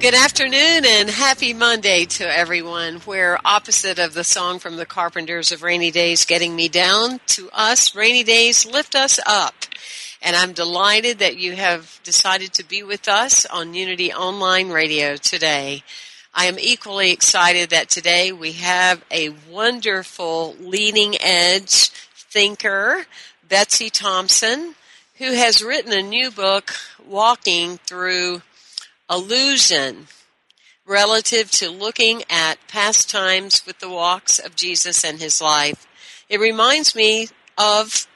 Good afternoon and happy Monday to everyone. We're opposite of the song from the Carpenters of Rainy Days Getting Me Down. To us, rainy days lift us up. And I'm delighted that you have decided to be with us on Unity Online Radio today. I am equally excited that today we have a wonderful leading edge thinker, Betsy Thompson, who has written a new book, Walking Through illusion relative to looking at past times with the walks of Jesus and his life. It reminds me of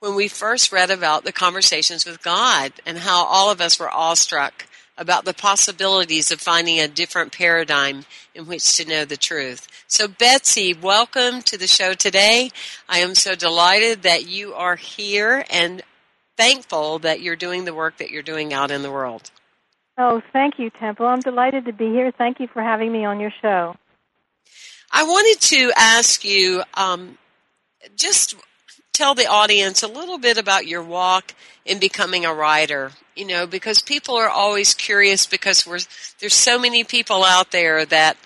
when we first read about the conversations with God and how all of us were awestruck about the possibilities of finding a different paradigm in which to know the truth. So, Betsy, welcome to the show today. I am so delighted that you are here and thankful that you're doing the work that you're doing out in the world. Oh, thank you, Temple. I'm delighted to be here. Thank you for having me on your show. I wanted to ask you um, just tell the audience a little bit about your walk in becoming a writer. You know, because people are always curious because we're, there's so many people out there that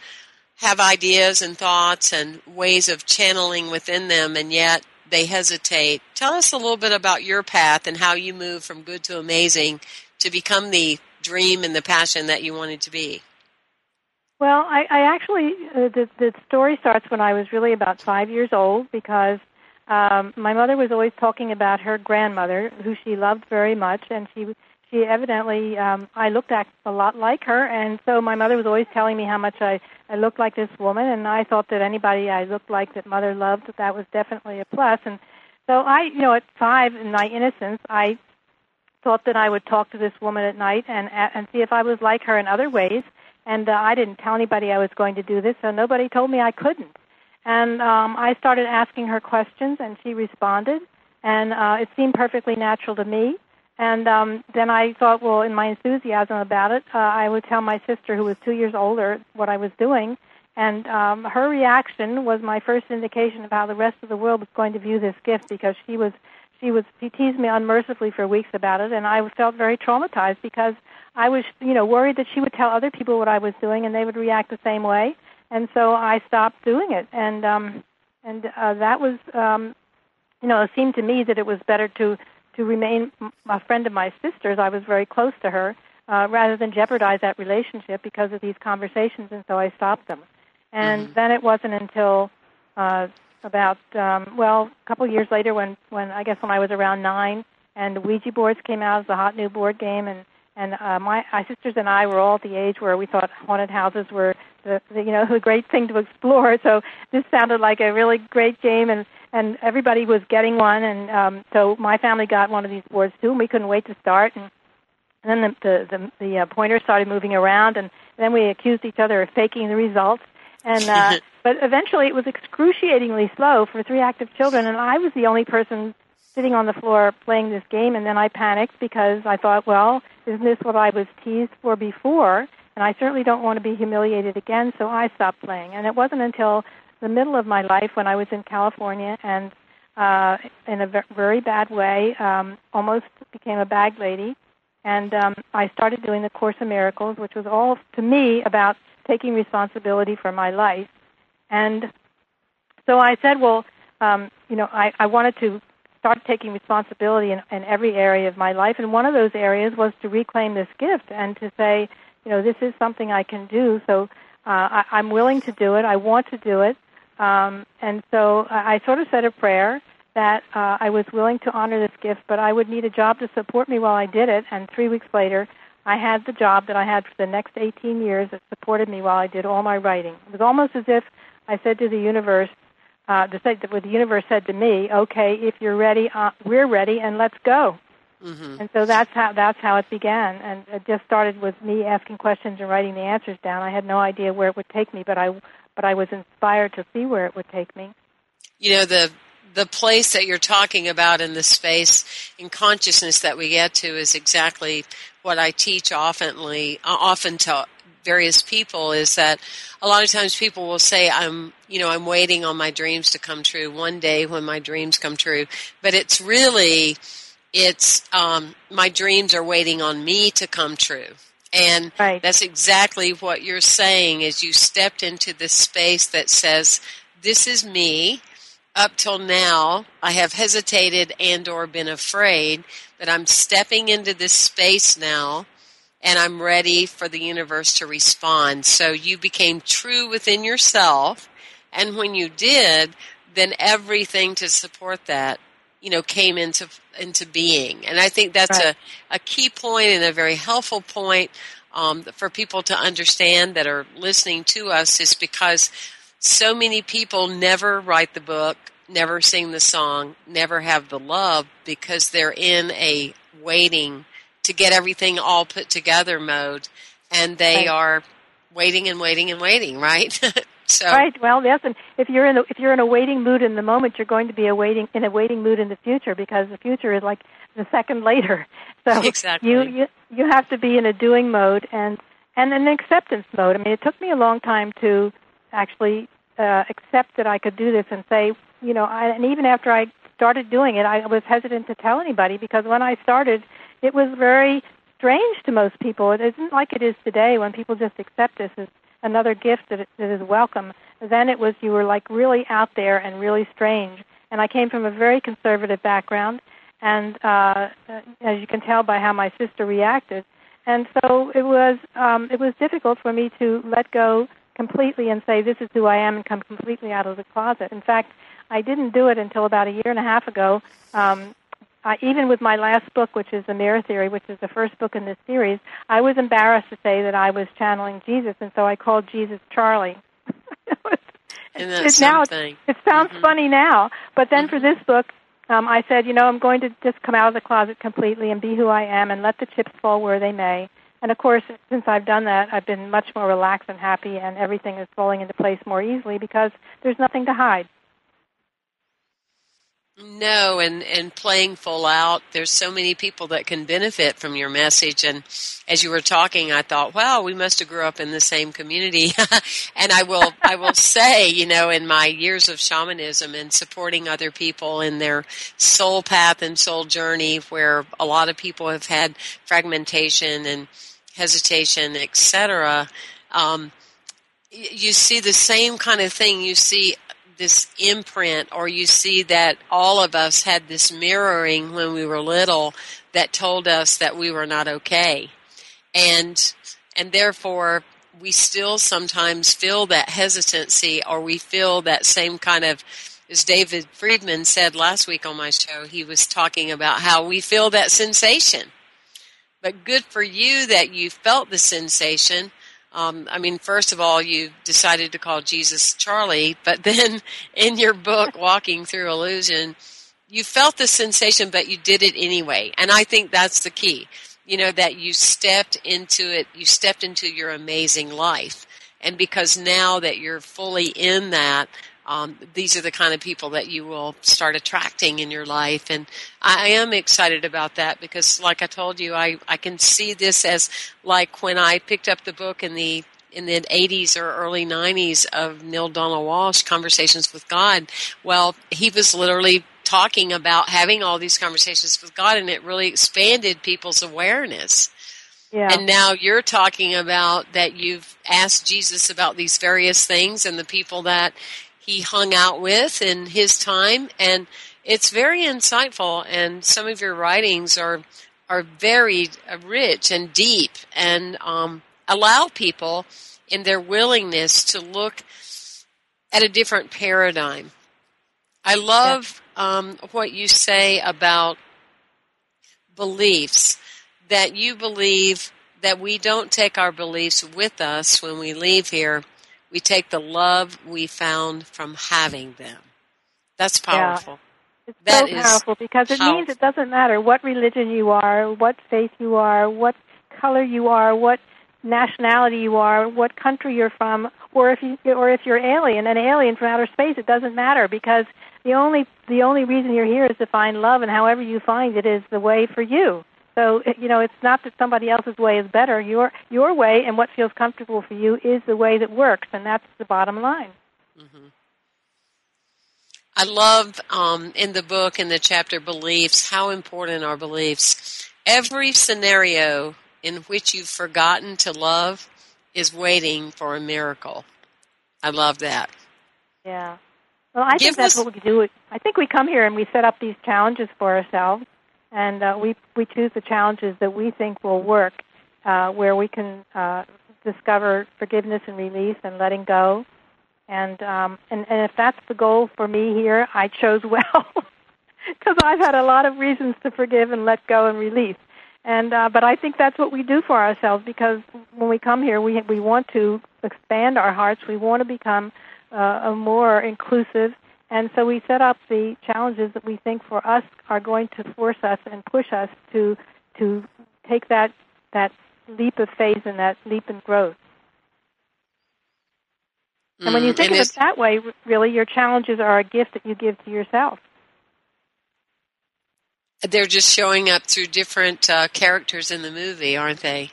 have ideas and thoughts and ways of channeling within them, and yet they hesitate. Tell us a little bit about your path and how you move from good to amazing to become the dream and the passion that you wanted to be? Well, I, I actually uh, the the story starts when I was really about five years old because um, my mother was always talking about her grandmother, who she loved very much, and she she evidently um, I looked at a lot like her, and so my mother was always telling me how much I I looked like this woman, and I thought that anybody I looked like that mother loved that was definitely a plus, and so I you know at five in my innocence I thought that I would talk to this woman at night and and see if I was like her in other ways. And uh, I didn't tell anybody I was going to do this, so nobody told me I couldn't. And um, I started asking her questions, and she responded, and uh, it seemed perfectly natural to me. And um, then I thought, well, in my enthusiasm about it, uh, I would tell my sister, who was two years older, what I was doing. And um, her reaction was my first indication of how the rest of the world was going to view this gift because she was she was she teased me unmercifully for weeks about it and I felt very traumatized because I was you know worried that she would tell other people what I was doing and they would react the same way. And so I stopped doing it. And um and uh, that was um you know it seemed to me that it was better to to remain a friend of my sister's. I was very close to her uh, rather than jeopardize that relationship because of these conversations. And so I stopped them. And mm-hmm. then it wasn't until uh about um, well a couple of years later when when I guess when I was around nine and Ouija boards came out as a hot new board game and and uh, my, my sisters and I were all at the age where we thought haunted houses were the, the you know the great thing to explore. So this sounded like a really great game, and and everybody was getting one, and um, so my family got one of these boards too, and we couldn't wait to start. And, and then the the the, the uh, pointer started moving around, and then we accused each other of faking the results. And uh, but eventually, it was excruciatingly slow for three active children, and I was the only person sitting on the floor playing this game, and then I panicked because I thought, well, isn't this what I was teased for before? And I certainly don't want to be humiliated again, so I stopped playing. And it wasn't until the middle of my life when I was in California and uh, in a very bad way, um, almost became a bag lady. And um, I started doing the Course in Miracles, which was all to me about taking responsibility for my life. And so I said, well, um, you know, I, I wanted to start taking responsibility in, in every area of my life. And one of those areas was to reclaim this gift and to say, you know, this is something I can do. So uh, I, I'm willing to do it. I want to do it. Um, and so I, I sort of said a prayer that uh, I was willing to honor this gift, but I would need a job to support me while I did it. And three weeks later, I had the job that I had for the next 18 years that supported me while I did all my writing. It was almost as if I said to the universe, uh, the, the universe said to me, "Okay, if you're ready, uh, we're ready, and let's go." Mm-hmm. And so that's how that's how it began, and it just started with me asking questions and writing the answers down. I had no idea where it would take me, but I but I was inspired to see where it would take me. You know the the place that you're talking about in the space in consciousness that we get to is exactly what I teach oftenly often to various people is that a lot of times people will say I'm you know I'm waiting on my dreams to come true one day when my dreams come true. But it's really it's um, my dreams are waiting on me to come true. And right. that's exactly what you're saying is you stepped into this space that says this is me. Up till now i have hesitated and or been afraid but i'm stepping into this space now and I'm ready for the universe to respond. So you became true within yourself, and when you did, then everything to support that, you know, came into into being. And I think that's right. a, a key point and a very helpful point um, for people to understand that are listening to us is because so many people never write the book, never sing the song, never have the love because they're in a waiting to get everything all put together mode, and they right. are waiting and waiting and waiting, right? so right. Well, yes, and if you're in a, if you're in a waiting mood in the moment, you're going to be a waiting in a waiting mood in the future because the future is like the second later. So exactly. you you you have to be in a doing mode and and an acceptance mode. I mean, it took me a long time to actually uh, accept that I could do this and say, you know, I, and even after I started doing it, I was hesitant to tell anybody because when I started, it was very strange to most people. It isn't like it is today when people just accept this as another gift that, that is welcome. Then it was you were like really out there and really strange. And I came from a very conservative background, and uh, as you can tell by how my sister reacted, and so it was um, it was difficult for me to let go completely and say this is who I am and come completely out of the closet. In fact, I didn't do it until about a year and a half ago. Um, uh, even with my last book, which is The Mirror Theory, which is the first book in this series, I was embarrassed to say that I was channeling Jesus, and so I called Jesus Charlie. and that's it, now it, it sounds mm-hmm. funny now, but then mm-hmm. for this book, um, I said, you know, I'm going to just come out of the closet completely and be who I am and let the chips fall where they may. And of course, since I've done that, I've been much more relaxed and happy, and everything is falling into place more easily because there's nothing to hide. No, and, and playing full out, there's so many people that can benefit from your message. And as you were talking, I thought, wow, we must have grew up in the same community. and I will, I will say, you know, in my years of shamanism and supporting other people in their soul path and soul journey, where a lot of people have had fragmentation and hesitation, etc., um, you see the same kind of thing. You see this imprint or you see that all of us had this mirroring when we were little that told us that we were not okay. And and therefore we still sometimes feel that hesitancy or we feel that same kind of as David Friedman said last week on my show he was talking about how we feel that sensation. But good for you that you felt the sensation um, I mean, first of all, you decided to call Jesus Charlie, but then in your book, Walking Through Illusion, you felt the sensation, but you did it anyway. And I think that's the key. You know, that you stepped into it, you stepped into your amazing life. And because now that you're fully in that, um, these are the kind of people that you will start attracting in your life. And I am excited about that because, like I told you, I, I can see this as like when I picked up the book in the in the 80s or early 90s of Neale Donald Walsch, Conversations with God. Well, he was literally talking about having all these conversations with God, and it really expanded people's awareness. Yeah. And now you're talking about that you've asked Jesus about these various things and the people that he hung out with in his time, and it's very insightful. And some of your writings are are very rich and deep, and um, allow people in their willingness to look at a different paradigm. I love um, what you say about beliefs, that you believe that we don't take our beliefs with us when we leave here. We take the love we found from having them. That's powerful. Yeah. It's that so powerful because it powerful. means it doesn't matter what religion you are, what faith you are, what color you are, what nationality you are, what country you're from, or if you or if you're alien, an alien from outer space, it doesn't matter because the only the only reason you're here is to find love, and however you find it is the way for you. So you know, it's not that somebody else's way is better. Your your way and what feels comfortable for you is the way that works, and that's the bottom line. Mm-hmm. I love um, in the book in the chapter beliefs how important are beliefs. Every scenario in which you've forgotten to love is waiting for a miracle. I love that. Yeah. Well, I Give think that's us- what we do. I think we come here and we set up these challenges for ourselves, and uh, we we choose the challenges that we think will work, uh, where we can uh, discover forgiveness and release and letting go, and um, and and if that's the goal for me here, I chose well, because I've had a lot of reasons to forgive and let go and release. And uh, but I think that's what we do for ourselves because when we come here, we we want to expand our hearts. We want to become uh, a more inclusive, and so we set up the challenges that we think for us are going to force us and push us to to take that that leap of faith and that leap in growth. And when you mm, think of it that way, really, your challenges are a gift that you give to yourself they're just showing up through different uh, characters in the movie, aren't they?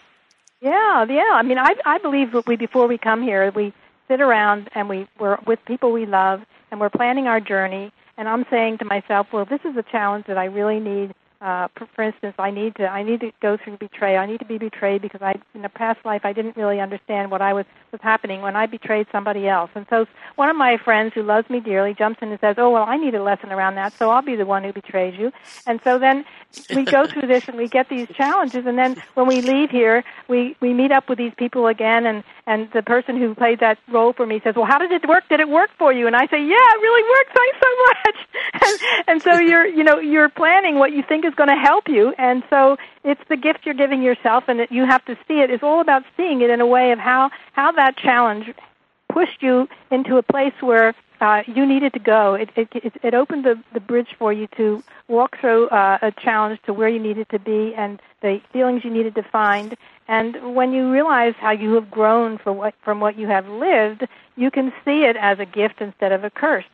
Yeah, yeah. I mean, I I believe that we before we come here, we sit around and we we're with people we love, and we're planning our journey. And I'm saying to myself, well, this is a challenge that I really need uh, for, for instance, I need to I need to go through betrayal. I need to be betrayed because I in a past life I didn't really understand what I was was happening when I betrayed somebody else. And so one of my friends who loves me dearly jumps in and says, "Oh well, I need a lesson around that, so I'll be the one who betrays you." And so then we go through this and we get these challenges, and then when we leave here, we we meet up with these people again, and and the person who played that role for me says, "Well, how did it work? Did it work for you?" And I say, "Yeah, it really worked. Thanks so much." And, and so you're you know you're planning what you think is going to help you. And so it's the gift you're giving yourself, and you have to see it. It's all about seeing it in a way of how how that challenge pushed you into a place where uh, you needed to go. It, it, it, opened the, the bridge for you to walk through uh, a challenge to where you needed to be and the feelings you needed to find. And when you realize how you have grown for what, from what you have lived, you can see it as a gift instead of a curse.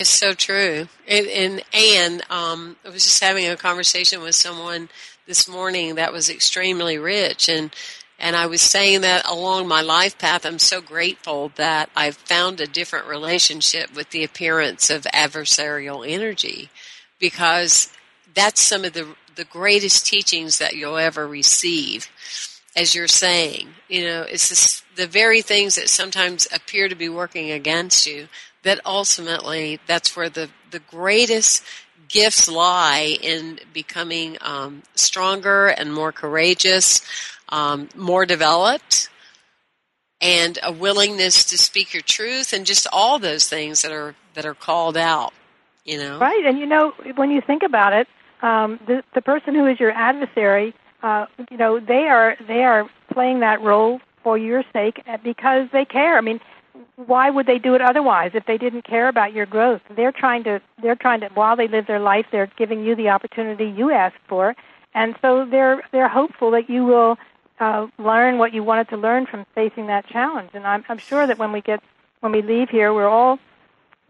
It's so true. And and, and um, I was just having a conversation with someone this morning that was extremely rich, and and I was saying that along my life path, I'm so grateful that I've found a different relationship with the appearance of adversarial energy, because that's some of the the greatest teachings that you'll ever receive as you're saying. You know, it's the very things that sometimes appear to be working against you that ultimately that's where the, the greatest gifts lie in becoming um, stronger and more courageous, um, more developed, and a willingness to speak your truth, and just all those things that are that are called out. You know, right? And you know, when you think about it, um, the the person who is your adversary, uh, you know, they are they are playing that role for your sake because they care. I mean, why would they do it otherwise if they didn't care about your growth? They're trying to they're trying to while they live their life, they're giving you the opportunity you asked for, and so they're they're hopeful that you will uh, learn what you wanted to learn from facing that challenge. And I'm I'm sure that when we get when we leave here, we're all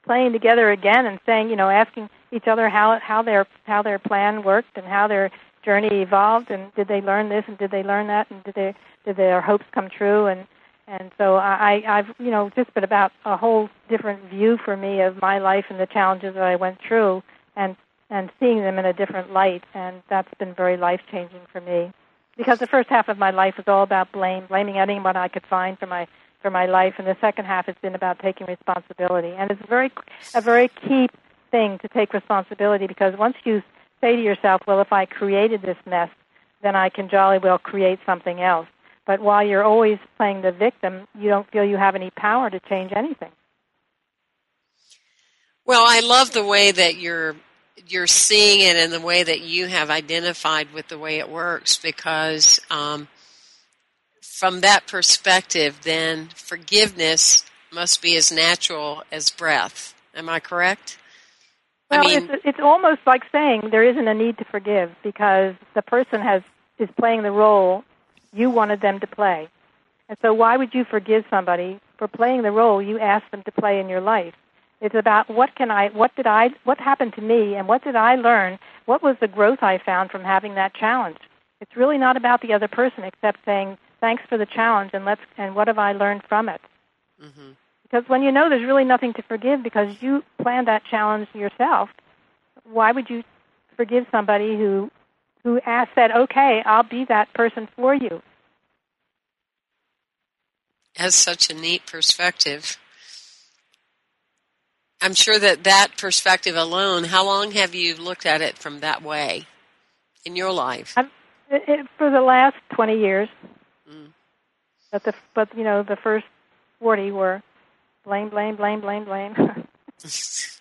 playing together again and saying, you know, asking each other how how their how their plan worked and how their journey evolved and did they learn this and did they learn that and did they did their hopes come true and and so I I've you know just been about a whole different view for me of my life and the challenges that I went through and and seeing them in a different light. And that's been very life changing for me. Because the first half of my life was all about blame blaming anyone I could find for my for my life. And the second half has been about taking responsibility. And it's very a very key thing to take responsibility because once you say to yourself, well, if I created this mess, then I can jolly well create something else. But while you're always playing the victim, you don't feel you have any power to change anything. Well, I love the way that you're you're seeing it and the way that you have identified with the way it works because um, from that perspective, then forgiveness must be as natural as breath. Am I correct? Well, I mean, it's, it's almost like saying there isn't a need to forgive because the person has is playing the role you wanted them to play. And so why would you forgive somebody for playing the role you asked them to play in your life? It's about what can I what did I what happened to me and what did I learn? What was the growth I found from having that challenge? It's really not about the other person except saying thanks for the challenge and let's and what have I learned from it? Mm-hmm. Because when you know there's really nothing to forgive because you planned that challenge yourself, why would you forgive somebody who who asked, said, "Okay, I'll be that person for you." Has such a neat perspective. I'm sure that that perspective alone. How long have you looked at it from that way in your life? It, it, for the last 20 years. Mm. But the but you know the first 40 were blame, blame, blame, blame, blame.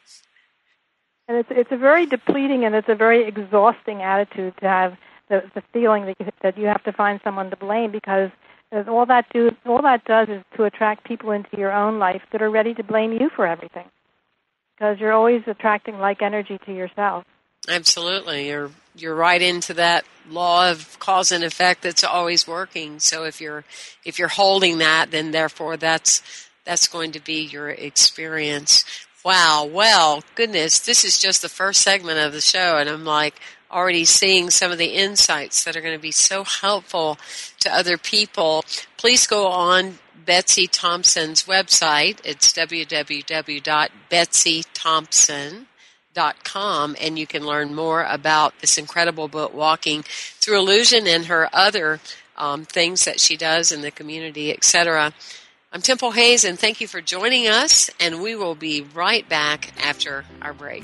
and it's it's a very depleting and it's a very exhausting attitude to have the the feeling that you, that you have to find someone to blame because all that do all that does is to attract people into your own life that are ready to blame you for everything because you're always attracting like energy to yourself. Absolutely, you're you're right into that law of cause and effect that's always working. So if you're if you're holding that, then therefore that's that's going to be your experience. Wow. Well, goodness, this is just the first segment of the show, and I'm like already seeing some of the insights that are going to be so helpful to other people. Please go on Betsy Thompson's website. It's www.betsythompson.com and you can learn more about this incredible book, Walking Through Illusion, and her other um, things that she does in the community, etc. I'm Temple Hayes, and thank you for joining us. And we will be right back after our break.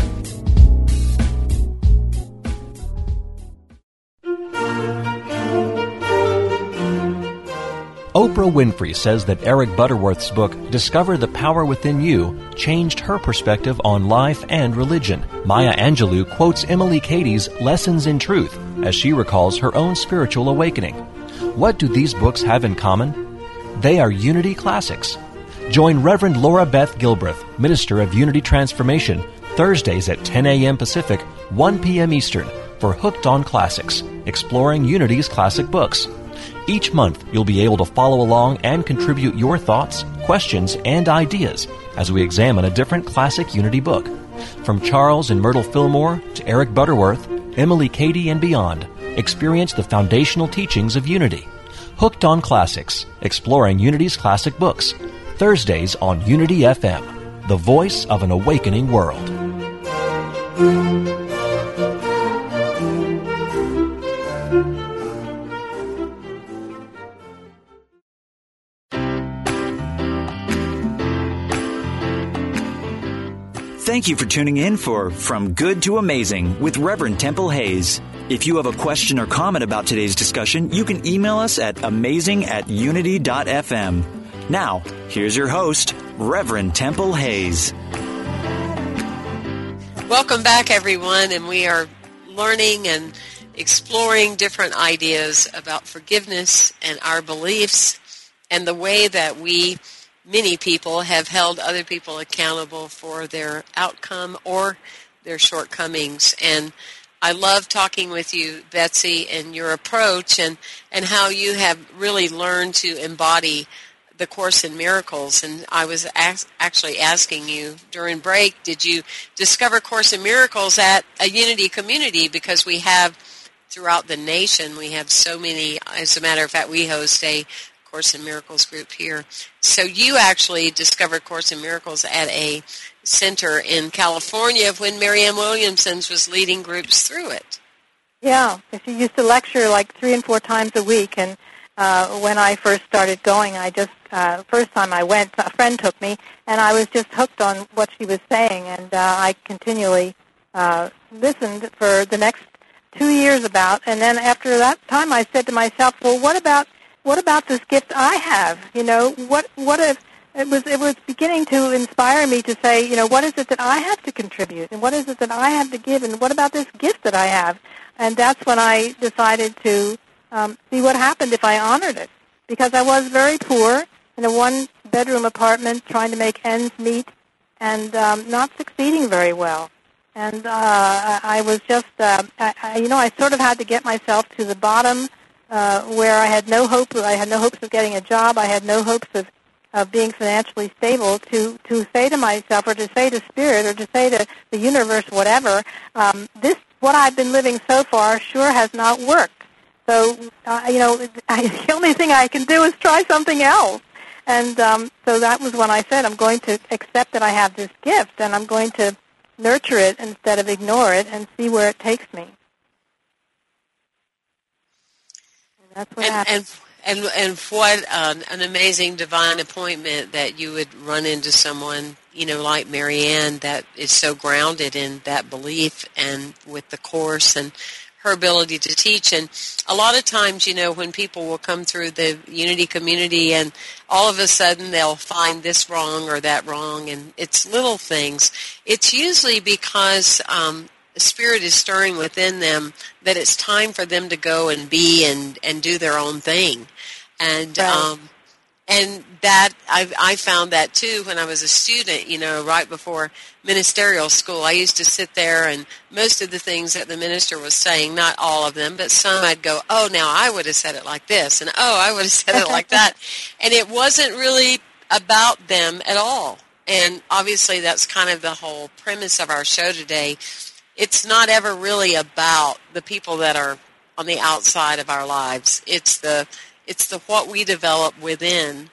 Oprah Winfrey says that Eric Butterworth's book, Discover the Power Within You, changed her perspective on life and religion. Maya Angelou quotes Emily Cady's Lessons in Truth as she recalls her own spiritual awakening. What do these books have in common? They are Unity classics. Join Reverend Laura Beth Gilbreth, Minister of Unity Transformation, Thursdays at 10 a.m. Pacific, 1 p.m. Eastern, for Hooked on Classics, exploring Unity's classic books. Each month, you'll be able to follow along and contribute your thoughts, questions, and ideas as we examine a different classic Unity book. From Charles and Myrtle Fillmore to Eric Butterworth, Emily Cady, and beyond, experience the foundational teachings of Unity. Hooked on Classics, exploring Unity's classic books. Thursdays on Unity FM, the voice of an awakening world. Thank you for tuning in for From Good to Amazing with Reverend Temple Hayes. If you have a question or comment about today's discussion, you can email us at amazing at unity.fm. Now, here's your host, Reverend Temple Hayes. Welcome back, everyone, and we are learning and exploring different ideas about forgiveness and our beliefs and the way that we many people have held other people accountable for their outcome or their shortcomings. And I love talking with you, Betsy, and your approach and, and how you have really learned to embody the Course in Miracles. And I was as- actually asking you during break, did you discover Course in Miracles at a Unity community? Because we have throughout the nation, we have so many. As a matter of fact, we host a Course in Miracles group here. So you actually discovered Course in Miracles at a center in California when Marianne Williamson's was leading groups through it. Yeah, she used to lecture like three and four times a week, and uh, when I first started going, I just uh, first time I went, a friend took me, and I was just hooked on what she was saying, and uh, I continually uh, listened for the next two years about, and then after that time, I said to myself, well, what about what about this gift I have? You know, what what if it was it was beginning to inspire me to say, you know, what is it that I have to contribute, and what is it that I have to give, and what about this gift that I have? And that's when I decided to um, see what happened if I honored it, because I was very poor in a one-bedroom apartment, trying to make ends meet, and um, not succeeding very well. And uh, I was just, uh, I, I, you know, I sort of had to get myself to the bottom uh, where I had no hope. I had no hopes of getting a job. I had no hopes of of being financially stable. To to say to myself, or to say to spirit, or to say to the universe, whatever, um, this what I've been living so far sure has not worked. So uh, you know, I, the only thing I can do is try something else. And um, so that was when I said, I'm going to accept that I have this gift, and I'm going to nurture it instead of ignore it, and see where it takes me. That's what and. And, and, and what um, an amazing divine appointment that you would run into someone, you know, like Marianne that is so grounded in that belief and with the Course and her ability to teach. And a lot of times, you know, when people will come through the Unity community and all of a sudden they'll find this wrong or that wrong, and it's little things. It's usually because um, the spirit is stirring within them that it's time for them to go and be and and do their own thing and right. um and that I, I found that too when I was a student, you know, right before ministerial school. I used to sit there and most of the things that the minister was saying, not all of them, but some I'd go, oh, now I would have said it like this, and oh, I would have said it like that. And it wasn't really about them at all. And obviously that's kind of the whole premise of our show today it's not ever really about the people that are on the outside of our lives. It's the it's the what we develop within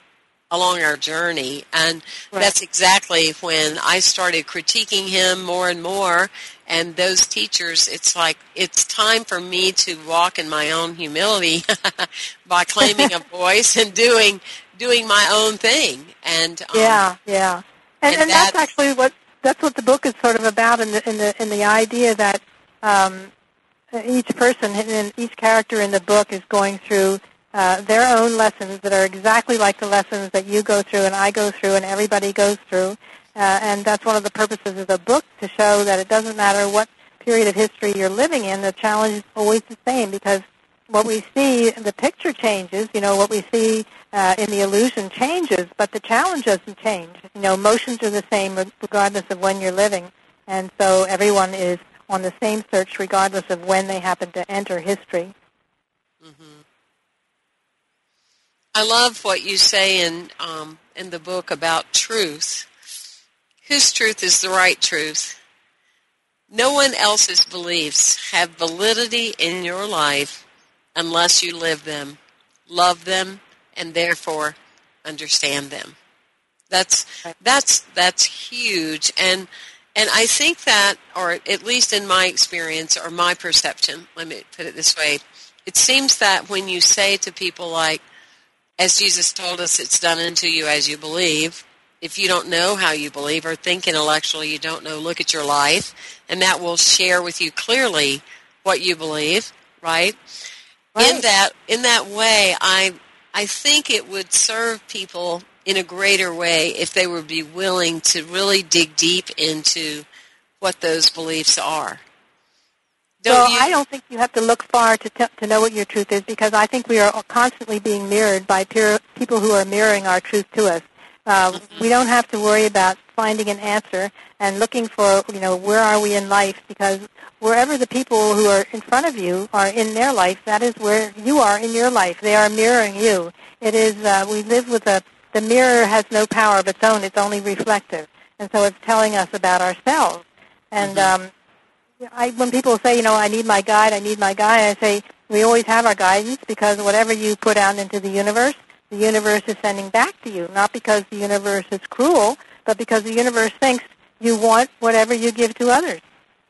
along our journey and right. that's exactly when I started critiquing him more and more and those teachers it's like it's time for me to walk in my own humility by claiming a voice and doing doing my own thing and um, yeah yeah and, and, and that's actually what that's what the book is sort of about in the in the in the idea that um, each person and each character in the book is going through uh, their own lessons that are exactly like the lessons that you go through and I go through and everybody goes through. Uh, and that's one of the purposes of the book to show that it doesn't matter what period of history you're living in, the challenge is always the same because what we see, the picture changes, you know, what we see uh, in the illusion changes, but the challenge doesn't change. You know, emotions are the same regardless of when you're living, and so everyone is on the same search regardless of when they happen to enter history. Mm-hmm. I love what you say in um, in the book about truth. Whose truth is the right truth? No one else's beliefs have validity in your life unless you live them. love them, and therefore understand them. That's that's that's huge, and and I think that, or at least in my experience or my perception, let me put it this way, it seems that when you say to people like, as Jesus told us, it's done unto you as you believe. If you don't know how you believe or think intellectually, you don't know, look at your life, and that will share with you clearly what you believe, right? right. In that in that way, I I think it would serve people in a greater way if they would be willing to really dig deep into what those beliefs are. Don't well, you? I don't think you have to look far to t- to know what your truth is because I think we are constantly being mirrored by peer- people who are mirroring our truth to us. Uh, mm-hmm. We don't have to worry about finding an answer and looking for, you know, where are we in life because wherever the people who are in front of you are in their life, that is where you are in your life. They are mirroring you. It is, uh, we live with a, the mirror has no power of its own. It's only reflective. And so it's telling us about ourselves. And mm-hmm. um, I, when people say, you know, I need my guide, I need my guide, I say we always have our guidance because whatever you put out into the universe, the universe is sending back to you. Not because the universe is cruel, but because the universe thinks you want whatever you give to others.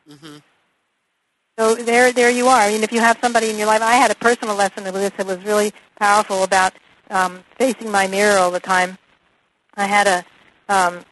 Mm-hmm. So there, there you are. I mean, if you have somebody in your life, I had a personal lesson with this that was really powerful about um, facing my mirror all the time. I had a um,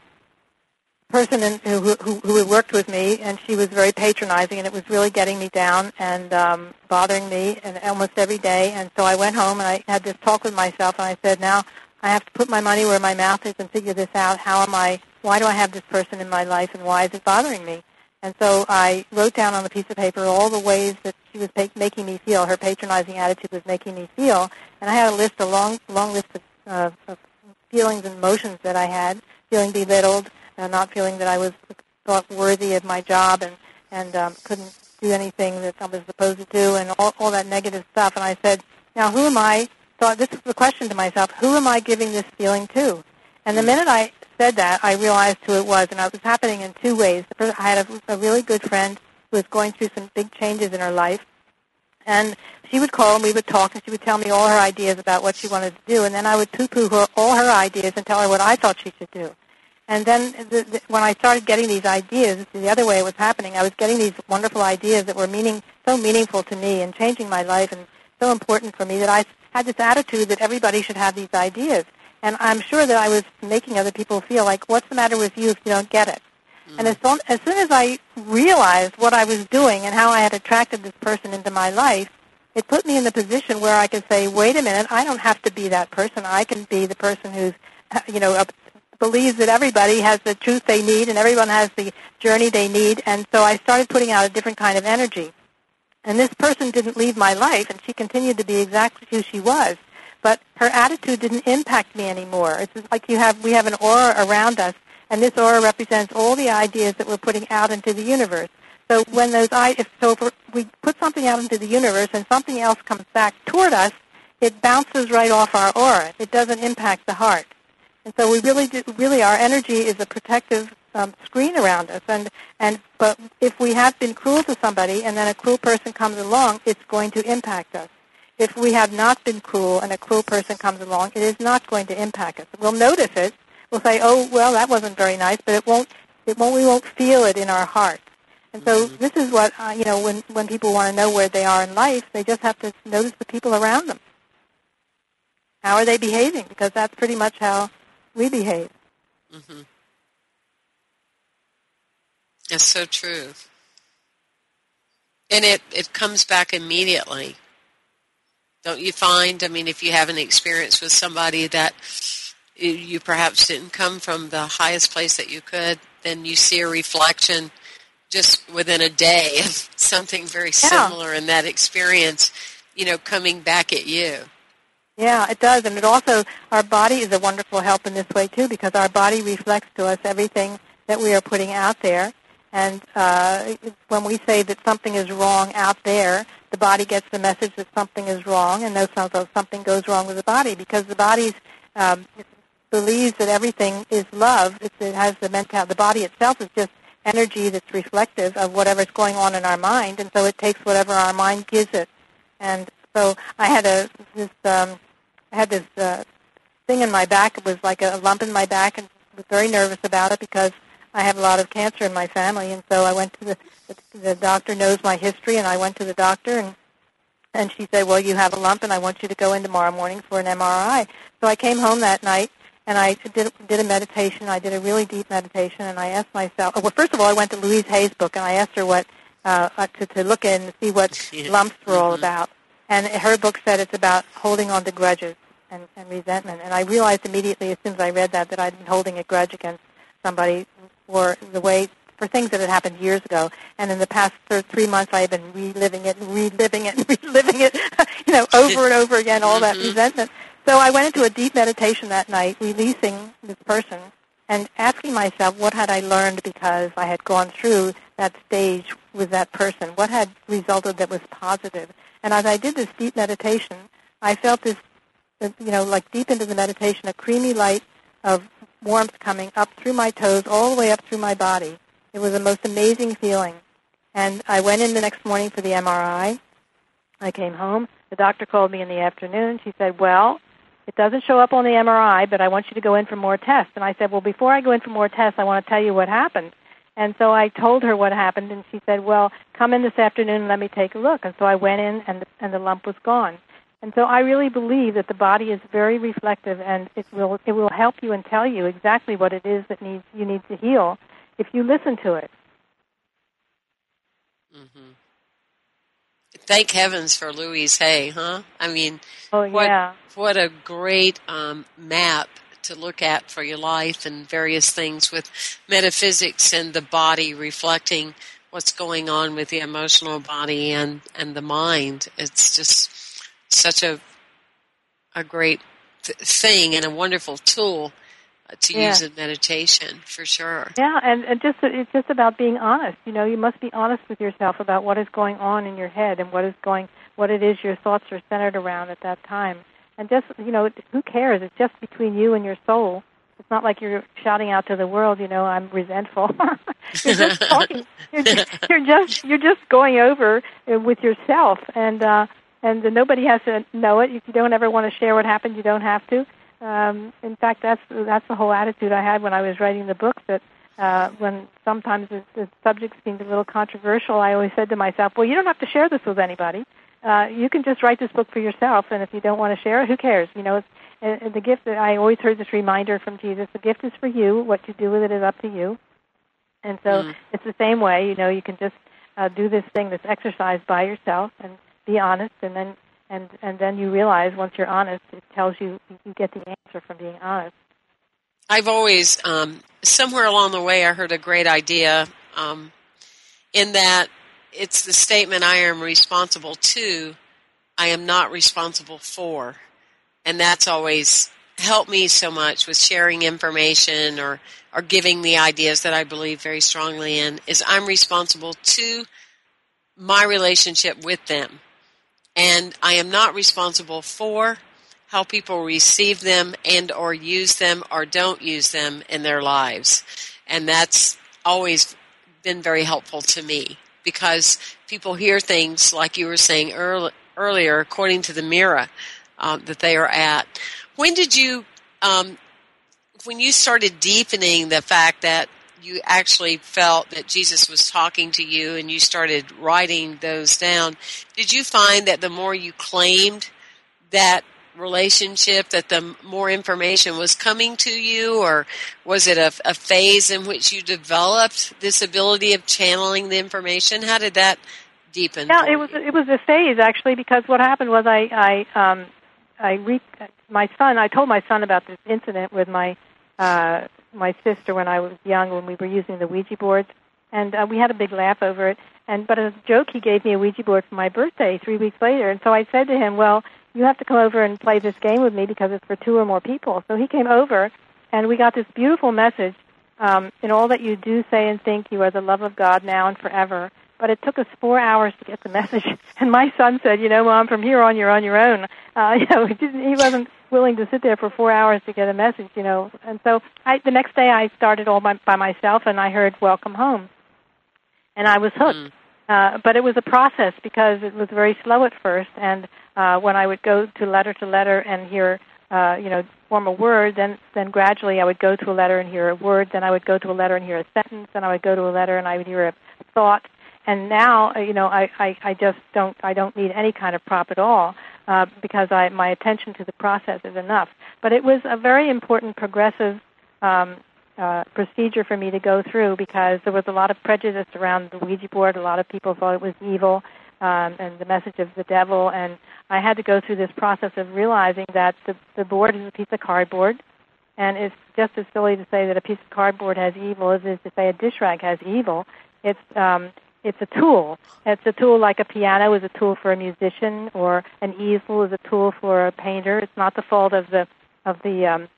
person in, who, who who worked with me, and she was very patronizing, and it was really getting me down and um, bothering me, and almost every day. And so I went home and I had this talk with myself, and I said, now I have to put my money where my mouth is and figure this out. How am I? Why do I have this person in my life, and why is it bothering me? And so I wrote down on a piece of paper all the ways that she was pa- making me feel. Her patronizing attitude was making me feel, and I had a list, a long, long list of, uh, of feelings and emotions that I had: feeling belittled, uh, not feeling that I was thought worthy of my job and and um, couldn't do anything that I was supposed to do, and all, all that negative stuff. And I said, now who am I? So this is the question to myself: Who am I giving this feeling to? And the minute I said that, I realized who it was, and it was happening in two ways. I had a, a really good friend who was going through some big changes in her life, and she would call and we would talk, and she would tell me all her ideas about what she wanted to do, and then I would poo-poo her, all her ideas and tell her what I thought she should do. And then the, the, when I started getting these ideas, the other way it was happening, I was getting these wonderful ideas that were meaning so meaningful to me and changing my life and so important for me that I had this attitude that everybody should have these ideas. And I'm sure that I was making other people feel like, what's the matter with you if you don't get it? Mm-hmm. And as soon, as soon as I realized what I was doing and how I had attracted this person into my life, it put me in the position where I could say, wait a minute, I don't have to be that person. I can be the person who's, you know, believes that everybody has the truth they need and everyone has the journey they need. And so I started putting out a different kind of energy. And this person didn't leave my life, and she continued to be exactly who she was. But her attitude didn't impact me anymore. It's just like you have, we have an aura around us, and this aura represents all the ideas that we're putting out into the universe. So when those, if, so if we put something out into the universe and something else comes back toward us, it bounces right off our aura. It doesn't impact the heart. And so we really, do, really, our energy is a protective um, screen around us. And and but if we have been cruel to somebody, and then a cruel person comes along, it's going to impact us. If we have not been cruel, and a cruel person comes along, it is not going to impact us. We'll notice it. We'll say, "Oh, well, that wasn't very nice," but it won't. It won't. We won't feel it in our heart. And so mm-hmm. this is what uh, you know when when people want to know where they are in life, they just have to notice the people around them. How are they behaving? Because that's pretty much how we behave. Mm-hmm. That's so true. And it, it comes back immediately. Don't you find, I mean, if you have an experience with somebody that you perhaps didn't come from the highest place that you could, then you see a reflection just within a day of something very yeah. similar in that experience, you know, coming back at you. Yeah, it does, and it also our body is a wonderful help in this way too, because our body reflects to us everything that we are putting out there. And uh, when we say that something is wrong out there, the body gets the message that something is wrong, and knows something goes wrong with the body because the body um, believes that everything is love. It, it has the mentality. The body itself is just energy that's reflective of whatever's going on in our mind, and so it takes whatever our mind gives it. And so I had a this um, I had this uh, thing in my back. It was like a lump in my back, and was very nervous about it because I have a lot of cancer in my family. And so I went to the the doctor knows my history, and I went to the doctor and and she said, "Well, you have a lump, and I want you to go in tomorrow morning for an MRI." So I came home that night, and I did did a meditation. I did a really deep meditation, and I asked myself. Well, first of all, I went to Louise Hay's book, and I asked her what uh, to to look in and see what Yeah. lumps were all Mhm. about. And her book said it's about holding on to grudges and, and resentment. And I realized immediately, as soon as I read that, that I'd been holding a grudge against somebody for the way for things that had happened years ago. And in the past th- three months, I have been reliving it and reliving it and reliving it, you know, over and over again, all that resentment. So I went into a deep meditation that night, releasing this person and asking myself, what had I learned because I had gone through that stage with that person? What had resulted that was positive? And as I did this deep meditation, I felt this, uh, you know, like deep into the meditation, a creamy light of warmth coming up through my toes, all the way up through my body. It was the most amazing feeling. And I went in the next morning for the MRI. I came home. The doctor called me in the afternoon. She said, well, it doesn't show up on the MRI, but I want you to go in for more tests. And I said, well, before I go in for more tests, I want to tell you what happened. And so I told her what happened, and she said, well, come in this afternoon and let me take a look. And so I went in, and the, and the lump was gone. And so I really believe that the body is very reflective, and it will it will help you and tell you exactly what it is that needs you need to heal if you listen to it. hmm Thank heavens for Louise Hay, huh? I mean, Oh what yeah, what a great um, map to look at for your life and various things with metaphysics and the body reflecting what's going on with the emotional body and and the mind. It's just such a a great th- thing and a wonderful tool uh, to Yeah. use in meditation for sure. yeah, and, and just it's just about being honest. You know, you must be honest with yourself about what is going on in your head and what is going what it is your thoughts are centered around at that time. And just you know, who cares? It's just between you and your soul. It's not like you're shouting out to the world. You know, I'm resentful. you're just talking. You're just, you're just you're just going over uh, with yourself, and uh, and nobody has to know it. If you don't ever want to share what happened, you don't have to. Um, in fact, that's that's the whole attitude I had when I was writing the book. That uh, when sometimes the, the subject seemed a little controversial, I always said to myself, "Well, you don't have to share this with anybody. Uh, you can just write this book for yourself, and if you don't want to share it, who cares? You know, it's, and the gift that I always heard this reminder from Jesus: the gift is for you. What you do with it is up to you. And so Mm. it's the same way. You know, you can just uh, do this thing, this exercise by yourself, and be honest, and then and and then you realize once you're honest, it tells you you get the answer from being honest. I've always, um, somewhere along the way, I heard a great idea um, in that it's the statement I am responsible to, I am not responsible for. And that's always helped me so much with sharing information or, or giving the ideas that I believe very strongly in is I'm responsible to my relationship with them. And I am not responsible for how people receive them and or use them or don't use them in their lives. And that's always been very helpful to me because people hear things like you were saying earl- earlier according to the mirror um, that they are at. When did you, um, when you started deepening the fact that you actually felt that Jesus was talking to you and you started writing those down, did you find that the more you claimed that relationship that the more information was coming to you? Or was it a, a phase in which you developed this ability of channeling the information? How did that deepen Yeah, it was it was a phase actually because what happened was I I um I re- my son I told my son about this incident with my uh my sister when I was young when we were using the Ouija boards and uh, we had a big laugh over it and but as a joke he gave me a Ouija board for my birthday 3 weeks later and so I said to him well you have to come over and play this game with me because it's for two or more people so he came over and we got this beautiful message um, in all that you do say and think you are the love of God now and forever but it took us four hours to get the message. And my son said, "You know, mom, from here on, you're on your own." Uh, you know, he wasn't willing to sit there for four hours to get a message. You know, and so I, the next day I started all by, by myself, and I heard "Welcome Home," and I was hooked. Mm. Uh, but it was a process because it was very slow at first, and uh, when I would go to letter to letter and hear, uh, you know, form a word, then then gradually I would go to a letter and hear a word, then I would go to a letter and hear a sentence, then I would go to a letter and I would hear a thought, and now uh, you know I, I I just don't I don't need any kind of prop at all uh, because I my attention to the process is enough. But it was a very important progressive um, uh, procedure for me to go through because there was a lot of prejudice around the Ouija board. A lot of people thought it was evil um, and the message of the devil, and I had to go through this process of realizing that the, the board is a piece of cardboard, and it's just as silly to say that a piece of cardboard has evil as it is to say a dish rag has evil. It's um, it's a tool. It's a tool like a piano is a tool for a musician, or an easel is a tool for a painter. It's not the fault of the of the um,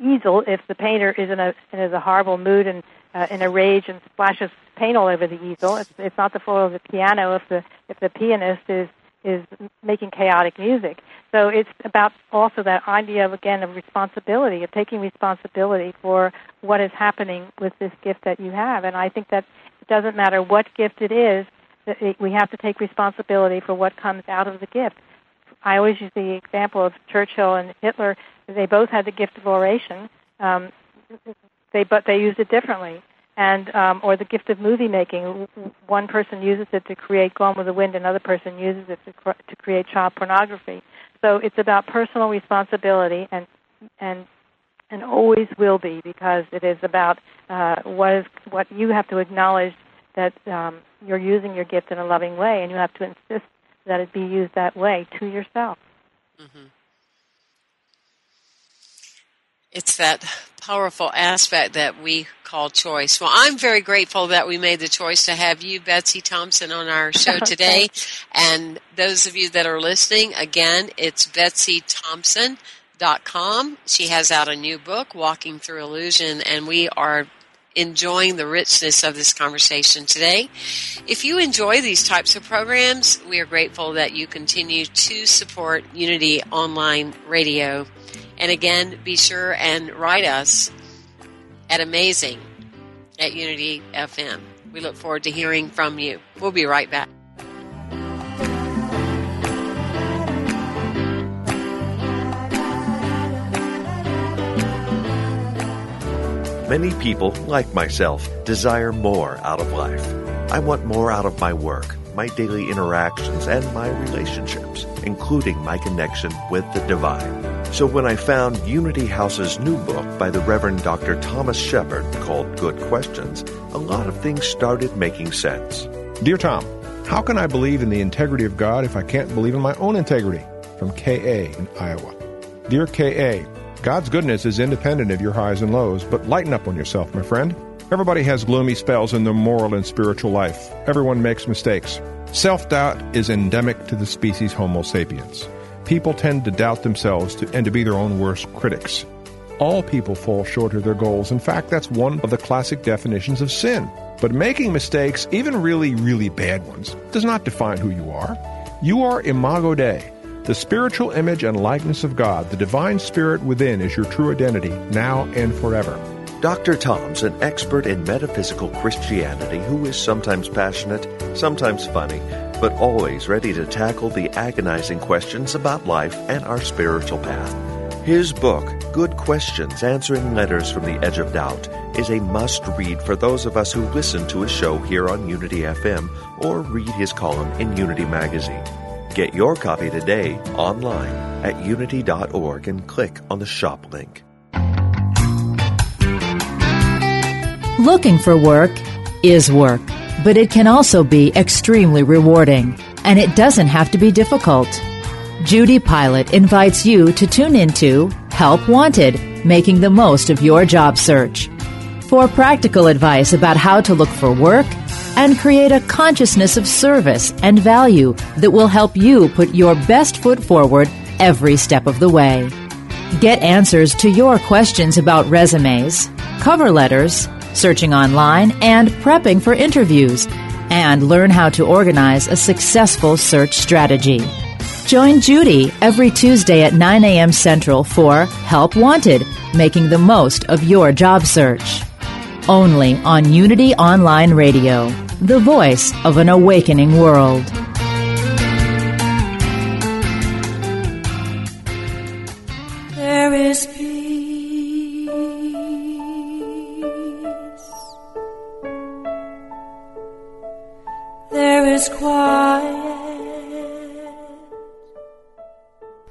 easel if the painter is in a is a horrible mood and uh, in a rage and splashes paint all over the easel. It's, it's not the fault of the piano if the if the pianist is is making chaotic music. So it's about also that idea of again of responsibility, of taking responsibility for what is happening with this gift that you have. And I think that it doesn't matter what gift it is, that we have to take responsibility for what comes out of the gift. I always use the example of Churchill and Hitler. They both had the gift of oration. Um, they but they used it differently. And um, or the gift of movie making. One person uses it to create Gone with the Wind. Another person uses it to, to create child pornography. So it's about personal responsibility and and and always will be because it is about uh, what is what you have to acknowledge that um, you're using your gift in a loving way, and you have to insist that it be used that way to yourself. Mm-hmm. It's that powerful aspect that we call choice. Well, I'm very grateful that we made the choice to have you, Betsy Thompson, on our show today. and those of you that are listening, again, it's Betsy Thompson. Dot com. She has out a new book, Walking Through Illusion, and we are enjoying the richness of this conversation today. If you enjoy these types of programs, we are grateful that you continue to support Unity Online Radio. And again, be sure and write us at amazing at Unity FM. We look forward to hearing from you. We'll be right back. Many people, like myself, desire more out of life. I want more out of my work, my daily interactions, and my relationships, including my connection with the divine. So when I found Unity House's new book by the Reverend Dr. Thomas Shepherd called Good Questions, a lot of things started making sense. Dear Tom, how can I believe in the integrity of God if I can't believe in my own integrity? From KA in Iowa. Dear KA, God's goodness is independent of your highs and lows, but lighten up on yourself, my friend. Everybody has gloomy spells in their moral and spiritual life. Everyone makes mistakes. Self doubt is endemic to the species Homo sapiens. People tend to doubt themselves to, and to be their own worst critics. All people fall short of their goals. In fact, that's one of the classic definitions of sin. But making mistakes, even really, really bad ones, does not define who you are. You are imago Dei, the spiritual image and likeness of God, the divine spirit within, is your true identity, now and forever. Dr. Tom's an expert in metaphysical Christianity who is sometimes passionate, sometimes funny, but always ready to tackle the agonizing questions about life and our spiritual path. His book, Good Questions Answering Letters from the Edge of Doubt, is a must read for those of us who listen to his show here on Unity FM or read his column in Unity Magazine. Get your copy today online at unity.org and click on the shop link. Looking for work is work, but it can also be extremely rewarding, and it doesn't have to be difficult. Judy Pilot invites you to tune into Help Wanted, making the most of your job search. For practical advice about how to look for work, and create a consciousness of service and value that will help you put your best foot forward every step of the way. Get answers to your questions about resumes, cover letters, searching online, and prepping for interviews, and learn how to organize a successful search strategy. Join Judy every Tuesday at 9 a.m. Central for Help Wanted, making the most of your job search. Only on Unity Online Radio the voice of an awakening world.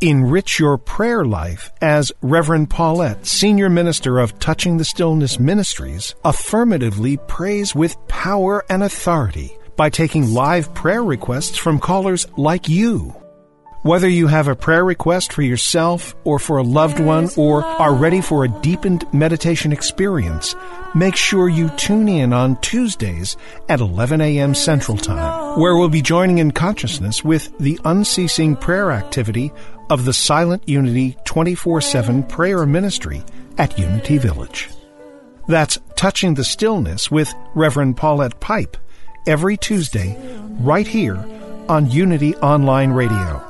Enrich your prayer life as Reverend Paulette, Senior Minister of Touching the Stillness Ministries, affirmatively prays with power and authority by taking live prayer requests from callers like you. Whether you have a prayer request for yourself or for a loved one or are ready for a deepened meditation experience, make sure you tune in on Tuesdays at 11 a.m. Central Time, where we'll be joining in consciousness with the unceasing prayer activity of the Silent Unity 24 7 prayer ministry at Unity Village. That's Touching the Stillness with Reverend Paulette Pipe every Tuesday, right here on Unity Online Radio,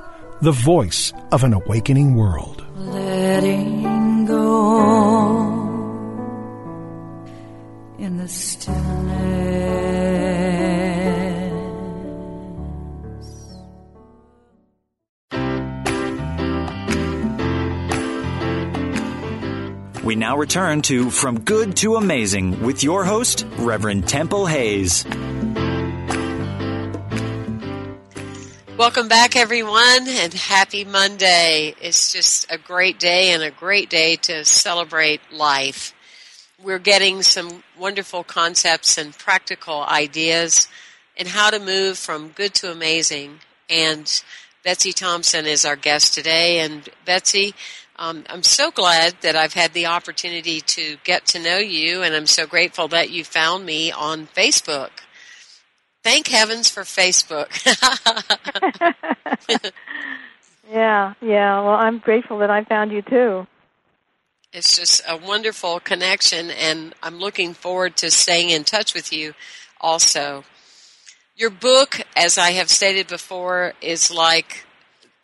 the voice of an awakening world. Letting go now return to From Good to Amazing with your host, Reverend Temple Hayes. Welcome back, everyone, and happy Monday. It's just a great day and a great day to celebrate life. We're getting some wonderful concepts and practical ideas and how to move from good to amazing. And Betsy Thompson is our guest today. And Betsy, um, I'm so glad that I've had the opportunity to get to know you, and I'm so grateful that you found me on Facebook. Thank heavens for Facebook. yeah, yeah. Well, I'm grateful that I found you too. it's just a wonderful connection, and I'm looking forward to staying in touch with you also. Your book, as I have stated before, is like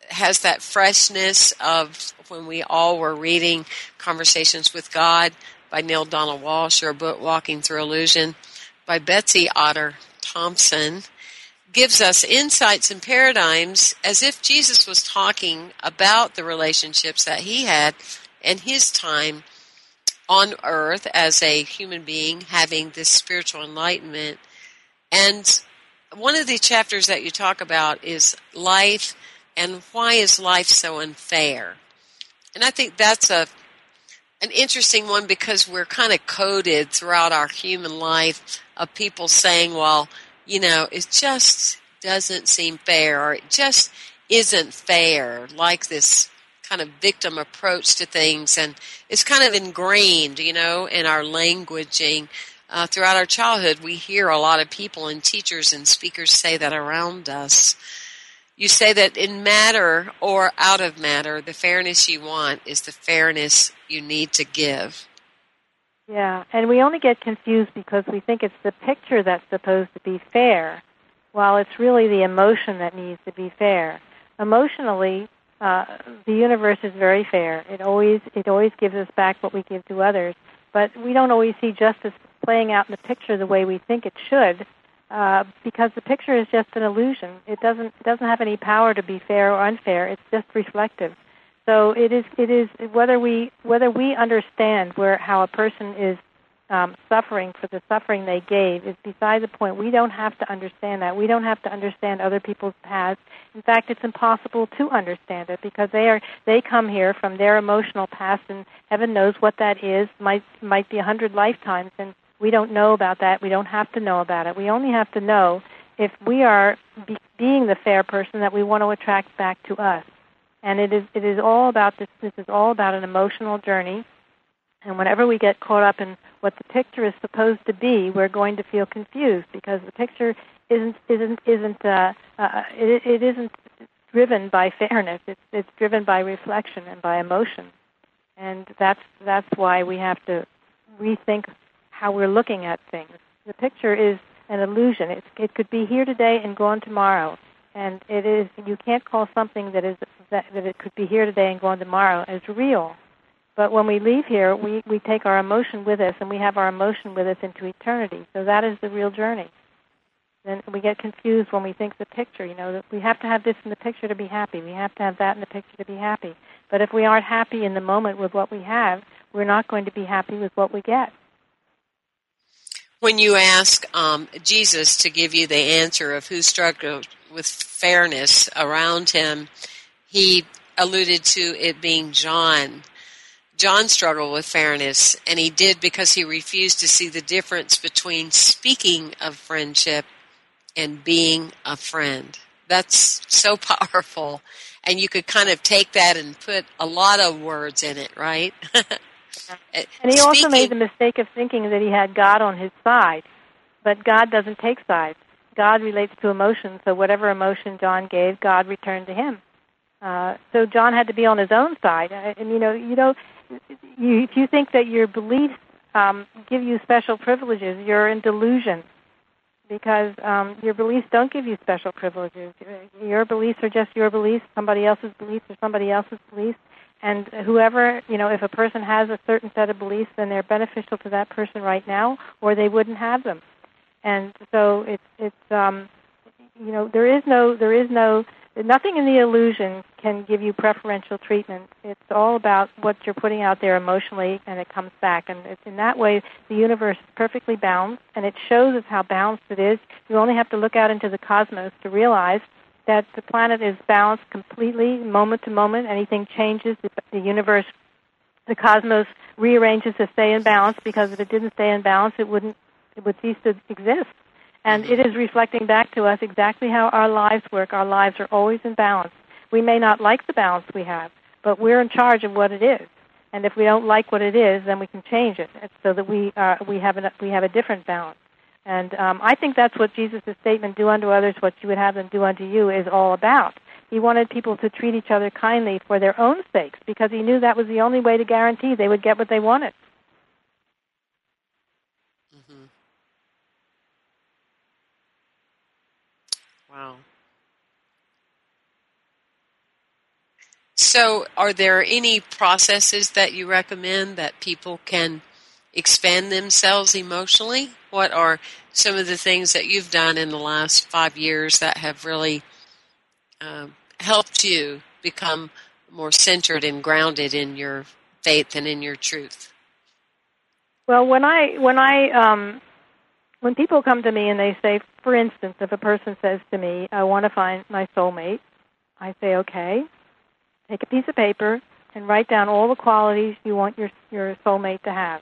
has that freshness of when we all were reading Conversations with God by Neale Donald Walsch, or a book Walking Through Illusion by Betsy Otter Thompson, gives us insights and paradigms as if Jesus was talking about the relationships that he had in his time on earth as a human being having this spiritual enlightenment. And one of the chapters that you talk about is life and why is life so unfair? And I think that's a an interesting one because we're kind of coded throughout our human life of people saying, well, you know, it just doesn't seem fair or it just isn't fair, like this kind of victim approach to things. And it's kind of ingrained, you know, in our languaging. Uh, throughout our childhood, we hear a lot of people and teachers and speakers say that around us. You say that in matter or out of matter, the fairness you want is the fairness you need to give. Yeah, and we only get confused because we think it's the picture that's supposed to be fair, while it's really the emotion that needs to be fair. Emotionally, uh, the universe is very fair. It always it always gives us back what we give to others, but we don't always see justice playing out in the picture the way we think it should, uh, because the picture is just an illusion. It doesn't it doesn't have any power to be fair or unfair. It's just reflective. So it is it is whether we whether we understand where how a person is um, suffering for the suffering they gave is beside the point. We don't have to understand that. We don't have to understand other people's past. In fact, it's impossible to understand it because they are they come here from their emotional past, and heaven knows what that is. Might might be a hundred lifetimes, and we don't know about that. We don't have to know about it. We only have to know if we are be, being the fair person that we want to attract back to us. And it is it is all about this. This is all about an emotional journey. And whenever we get caught up in what the picture is supposed to be, we're going to feel confused because the picture isn't isn't isn't uh, uh, it, it isn't driven by fairness. It's it's driven by reflection and by emotion, and that's that's why we have to rethink how we're looking at things. The picture is an illusion. It's, it could be here today and gone tomorrow, and it is you can't call something that is that, that it could be here today and gone tomorrow as real. But when we leave here, we, we take our emotion with us, and we have our emotion with us into eternity. So that is the real journey. Then we get confused when we think the picture. You know, that we have to have this in the picture to be happy. We have to have that in the picture to be happy. But if we aren't happy in the moment with what we have, we're not going to be happy with what we get. When you ask um, Jesus to give you the answer of who struggled with fairness around him, he alluded to it being John John struggled with fairness, and he did because he refused to see the difference between speaking of friendship and being a friend. That's so powerful. And you could kind of take that and put a lot of words in it, right? and he also made the mistake of thinking that he had God on his side. But God doesn't take sides. God relates to emotion, so whatever emotion John gave, God returned to him. Uh, so John had to be on his own side. And you know, you know, you, if you think that your beliefs um, give you special privileges, you're in delusion because um, your beliefs don't give you special privileges. Your beliefs are just your beliefs. Somebody else's beliefs are somebody else's beliefs. And whoever, you know, if a person has a certain set of beliefs, then they're beneficial to that person right now, or they wouldn't have them. And so it's it's um, you know there is no there is no nothing in the illusion can give you preferential treatment. It's all about what you're putting out there emotionally, and it comes back. And it's in that way, the universe is perfectly balanced, and it shows us how balanced it is. You only have to look out into the cosmos to realize that the planet is balanced completely, moment to moment. Anything changes, the, universe, the cosmos rearranges to stay in balance. Because if it didn't stay in balance, it wouldn't, it would cease to exist. And it is reflecting back to us exactly how our lives work. Our lives are always in balance. We may not like the balance we have, but we're in charge of what it is. And if we don't like what it is, then we can change it so that we uh, we have a, we have a different balance. And um, I think that's what Jesus' statement, "Do unto others what you would have them do unto you," is all about. He wanted people to treat each other kindly for their own sakes because he knew that was the only way to guarantee they would get what they wanted. Wow. So, are there any processes that you recommend that people can expand themselves emotionally? What are some of the things that you've done in the last five years that have really um, helped you become more centered and grounded in your faith and in your truth? Well, when I when I um, when people come to me and they say, for instance, if a person says to me, I want to find my soulmate, I say, okay, take a piece of paper and write down all the qualities you want your, your soulmate to have.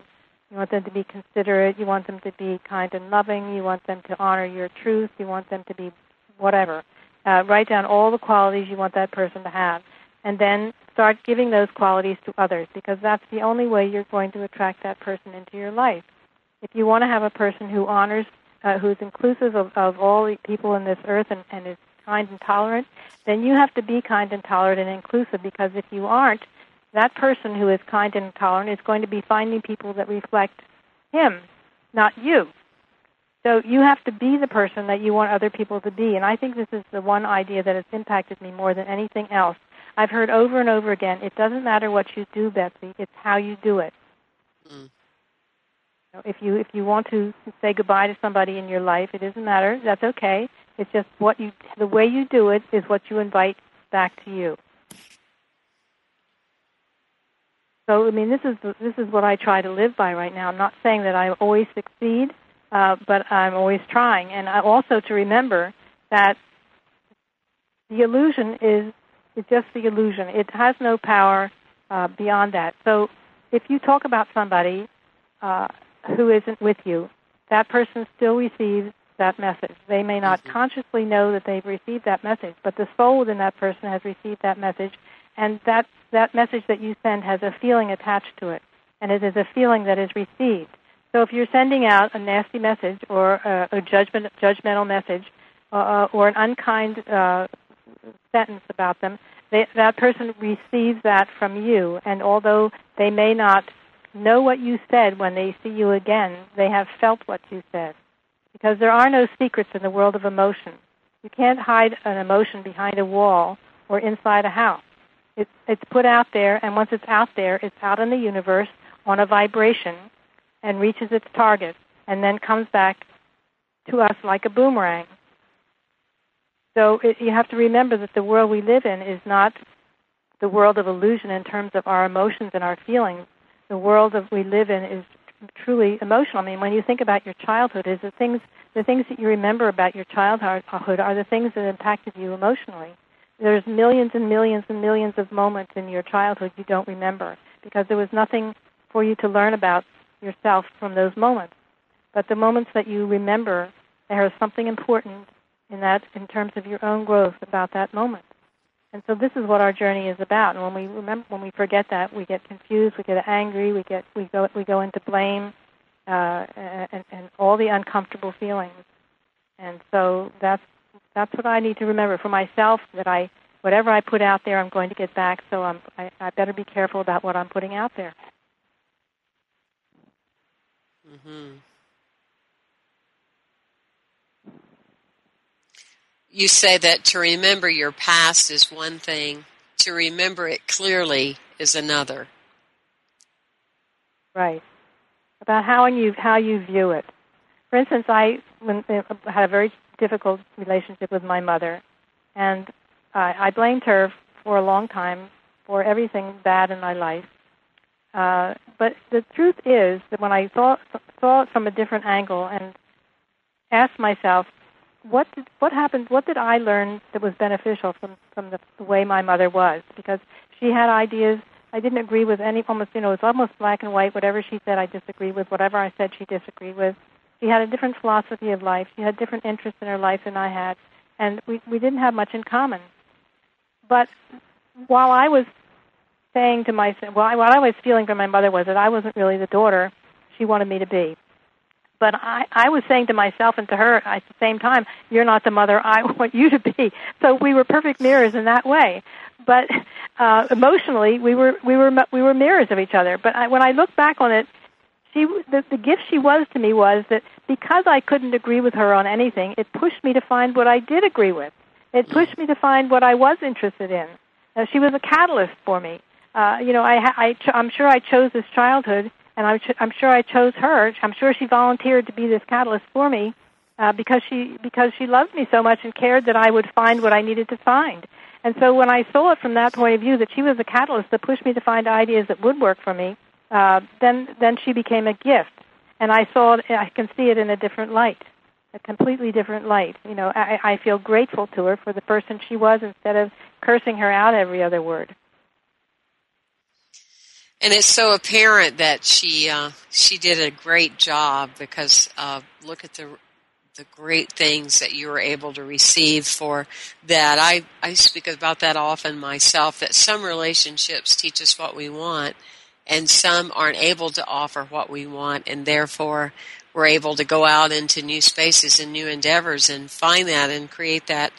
You want them to be considerate, you want them to be kind and loving, you want them to honor your truth, you want them to be whatever. Uh, write down all the qualities you want that person to have. And then start giving those qualities to others because that's the only way you're going to attract that person into your life if you want to have a person who honors, uh, who's inclusive of, of all the people in this earth and, and is kind and tolerant, then you have to be kind and tolerant and inclusive because if you aren't, that person who is kind and tolerant is going to be finding people that reflect him, not you. So you have to be the person that you want other people to be. And I think this is the one idea that has impacted me more than anything else. I've heard over and over again, it doesn't matter what you do, Betsy, it's how you do it. Mm. If you if you want to say goodbye to somebody in your life, it doesn't matter. That's okay. It's just what you the way you do it is what you invite back to you. So I mean, this is this is what I try to live by right now. I'm not saying that I always succeed, uh, but I'm always trying, and I also to remember that the illusion is is just the illusion. It has no power uh, beyond that. So if you talk about somebody uh, who isn't with you, that person still receives that message. They may not mm-hmm. consciously know that they've received that message, but the soul within that person has received that message, and that that message that you send has a feeling attached to it, and it is a feeling that is received. So if you're sending out a nasty message or a, a judgment, judgmental message uh, or an unkind uh, sentence about them, they, that person receives that from you. And although they may not know what you said when they see you again, they have felt what you said. Because there are no secrets in the world of emotion. You can't hide an emotion behind a wall or inside a house. It's, it's put out there, and once it's out there, it's out in the universe on a vibration and reaches its target and then comes back to us like a boomerang. So it, you have to remember that the world we live in is not the world of illusion in terms of our emotions and our feelings. The world that we live in is truly emotional. I mean, when you think about your childhood, is the things the things that you remember about your childhood are the things that impacted you emotionally. There's millions and millions and millions of moments in your childhood you don't remember because there was nothing for you to learn about yourself from those moments. But the moments that you remember, there is something important in that in terms of your own growth about that moment. And so this is what our journey is about. And when we remember, when we forget that, we get confused, we get angry, we get we go we go into blame, uh, and, and all the uncomfortable feelings. And so that's that's what I need to remember for myself. That I whatever I put out there, I'm going to get back. So I'm I, I better be careful about what I'm putting out there. Mm-hmm. You say that to remember your past is one thing, to remember it clearly is another. Right. About how you how you view it. For instance, I when, uh, had a very difficult relationship with my mother, and I, I blamed her for a long time for everything bad in my life. Uh, but the truth is that when I saw saw it from a different angle and asked myself, what did, what happened? What did I learn that was beneficial from from the, the way my mother was? Because she had ideas. I didn't agree with any. Almost, you know, it was almost black and white. Whatever she said, I disagreed with. Whatever I said, she disagreed with. She had a different philosophy of life. She had different interests in her life than I had, and we we didn't have much in common. But while I was saying to myself, well, what I was feeling from my mother was that I wasn't really the daughter she wanted me to be. But I, I was saying to myself and to her at the same time, you're not the mother I want you to be. So we were perfect mirrors in that way. But uh, emotionally, we were we were we were mirrors of each other. But I, when I look back on it, she the, the gift she was to me was that because I couldn't agree with her on anything, it pushed me to find what I did agree with. It pushed me to find what I was interested in. Uh, she was a catalyst for me uh, you know, I, I, I'm sure I chose this childhood, and I'm, I'm sure I chose her. I'm sure she volunteered to be this catalyst for me uh, because she because she loved me so much and cared that I would find what I needed to find. And so when I saw it from that point of view, that she was a catalyst that pushed me to find ideas that would work for me, uh, then then she became a gift, and I saw it. I can see it in a different light, a completely different light. You know, I, I feel grateful to her for the person she was instead of cursing her out every other word and it's so apparent that she uh, she did a great job because uh, look at the the great things that you were able to receive for that. I I speak about that often myself. That some relationships teach us what we want, and some aren't able to offer what we want, and therefore we're able to go out into new spaces and new endeavors and find that and create that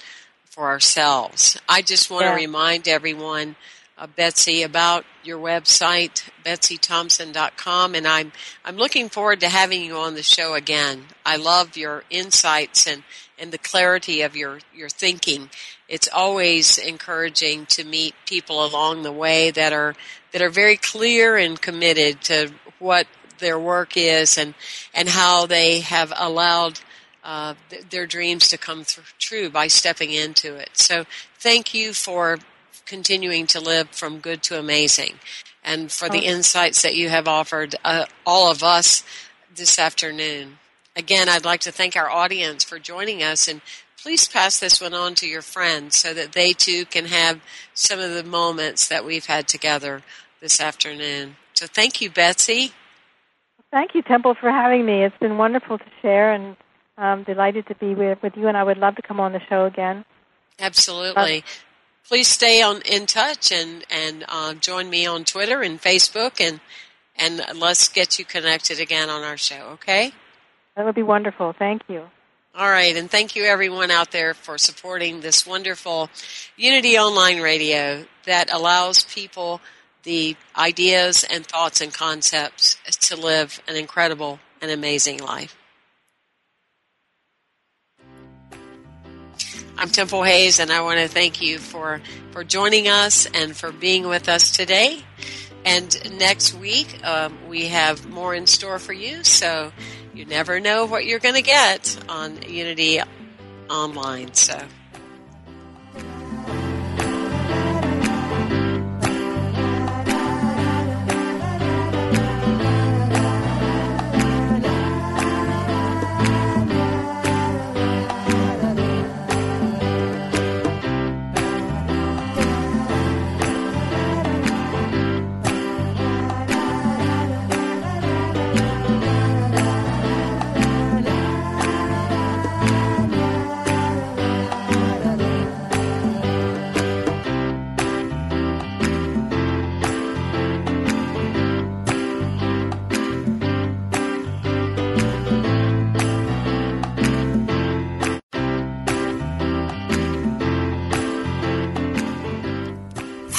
for ourselves. I just want yeah. to remind everyone uh, Betsy, about your website, betsythompson.com, and I'm I'm looking forward to having you on the show again. I love your insights and, and the clarity of your, your thinking. It's always encouraging to meet people along the way that are that are very clear and committed to what their work is and and how they have allowed uh, th- their dreams to come th- true by stepping into it. So thank you for continuing to live from good to amazing and for the insights that you have offered uh, all of us this afternoon. Again, I'd like to thank our audience for joining us and please pass this one on to your friends so that they too can have some of the moments that we've had together this afternoon. So thank you, Betsy. Thank you, Temple, for having me. It's been wonderful to share and I'm delighted to be with, with you, and I would love to come on the show again. Absolutely. Uh, please stay on in touch and and uh, join me on Twitter and Facebook and and let's get you connected again on our show, okay? That would be wonderful. Thank you. All right, and thank you everyone out there for supporting this wonderful Unity Online Radio that allows people the ideas and thoughts and concepts to live an incredible and amazing life. I'm Temple Hayes, and I want to thank you for, for joining us and for being with us today. And next week, um, we have more in store for you, so you never know what you're going to get on Unity Online. So.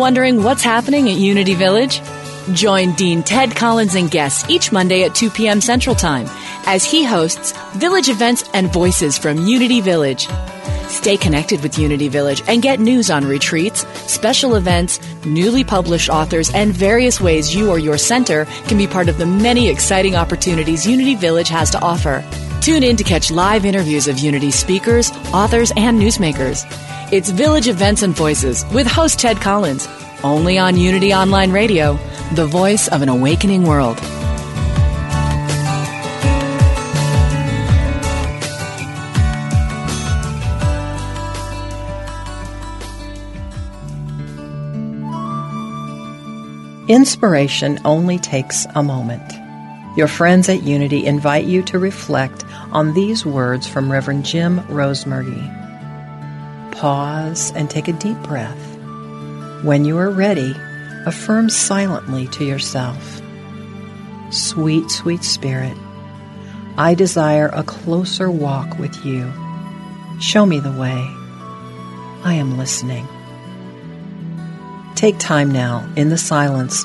Wondering what's happening at Unity Village? Join Dean Ted Collins and guests each Monday at 2 p.m. Central Time as he hosts village events and voices from Unity Village. Stay connected with Unity Village and get news on retreats, special events, newly published authors, and various ways you or your center can be part of the many exciting opportunities Unity Village has to offer. Tune in to catch live interviews of Unity speakers, authors, and newsmakers. It's Village Events and Voices with host Ted Collins, only on Unity Online Radio, the voice of an awakening world. Inspiration only takes a moment. Your friends at Unity invite you to reflect on these words from Reverend Jim Rosemergy. Pause and take a deep breath. When you are ready, affirm silently to yourself Sweet, sweet Spirit, I desire a closer walk with you. Show me the way. I am listening. Take time now in the silence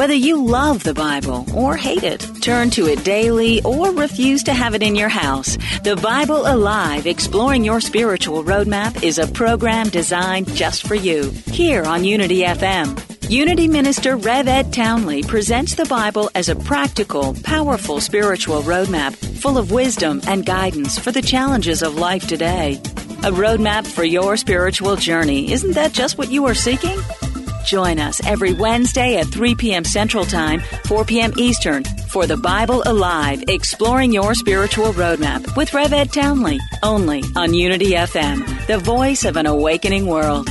Whether you love the Bible or hate it, turn to it daily or refuse to have it in your house, The Bible Alive Exploring Your Spiritual Roadmap is a program designed just for you here on Unity FM. Unity Minister Rev Ed Townley presents the Bible as a practical, powerful spiritual roadmap full of wisdom and guidance for the challenges of life today. A roadmap for your spiritual journey. Isn't that just what you are seeking? Join us every Wednesday at 3 p.m. Central Time, 4 p.m. Eastern for the Bible Alive Exploring Your Spiritual Roadmap with Rev Ed Townley, only on Unity FM, the voice of an awakening world.